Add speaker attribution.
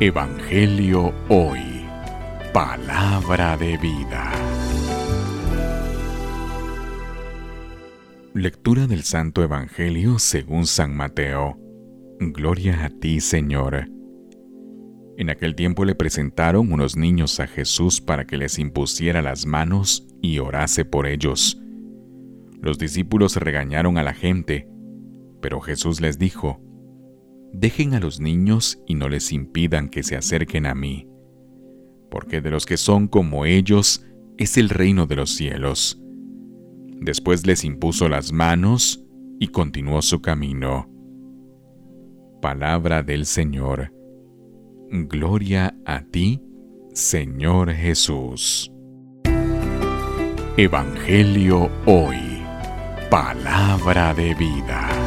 Speaker 1: Evangelio Hoy. Palabra de vida. Lectura del Santo Evangelio según San Mateo. Gloria a ti, Señor. En aquel tiempo le presentaron unos niños a Jesús para que les impusiera las manos y orase por ellos. Los discípulos regañaron a la gente, pero Jesús les dijo, Dejen a los niños y no les impidan que se acerquen a mí, porque de los que son como ellos es el reino de los cielos. Después les impuso las manos y continuó su camino. Palabra del Señor. Gloria a ti, Señor Jesús. Evangelio hoy. Palabra de vida.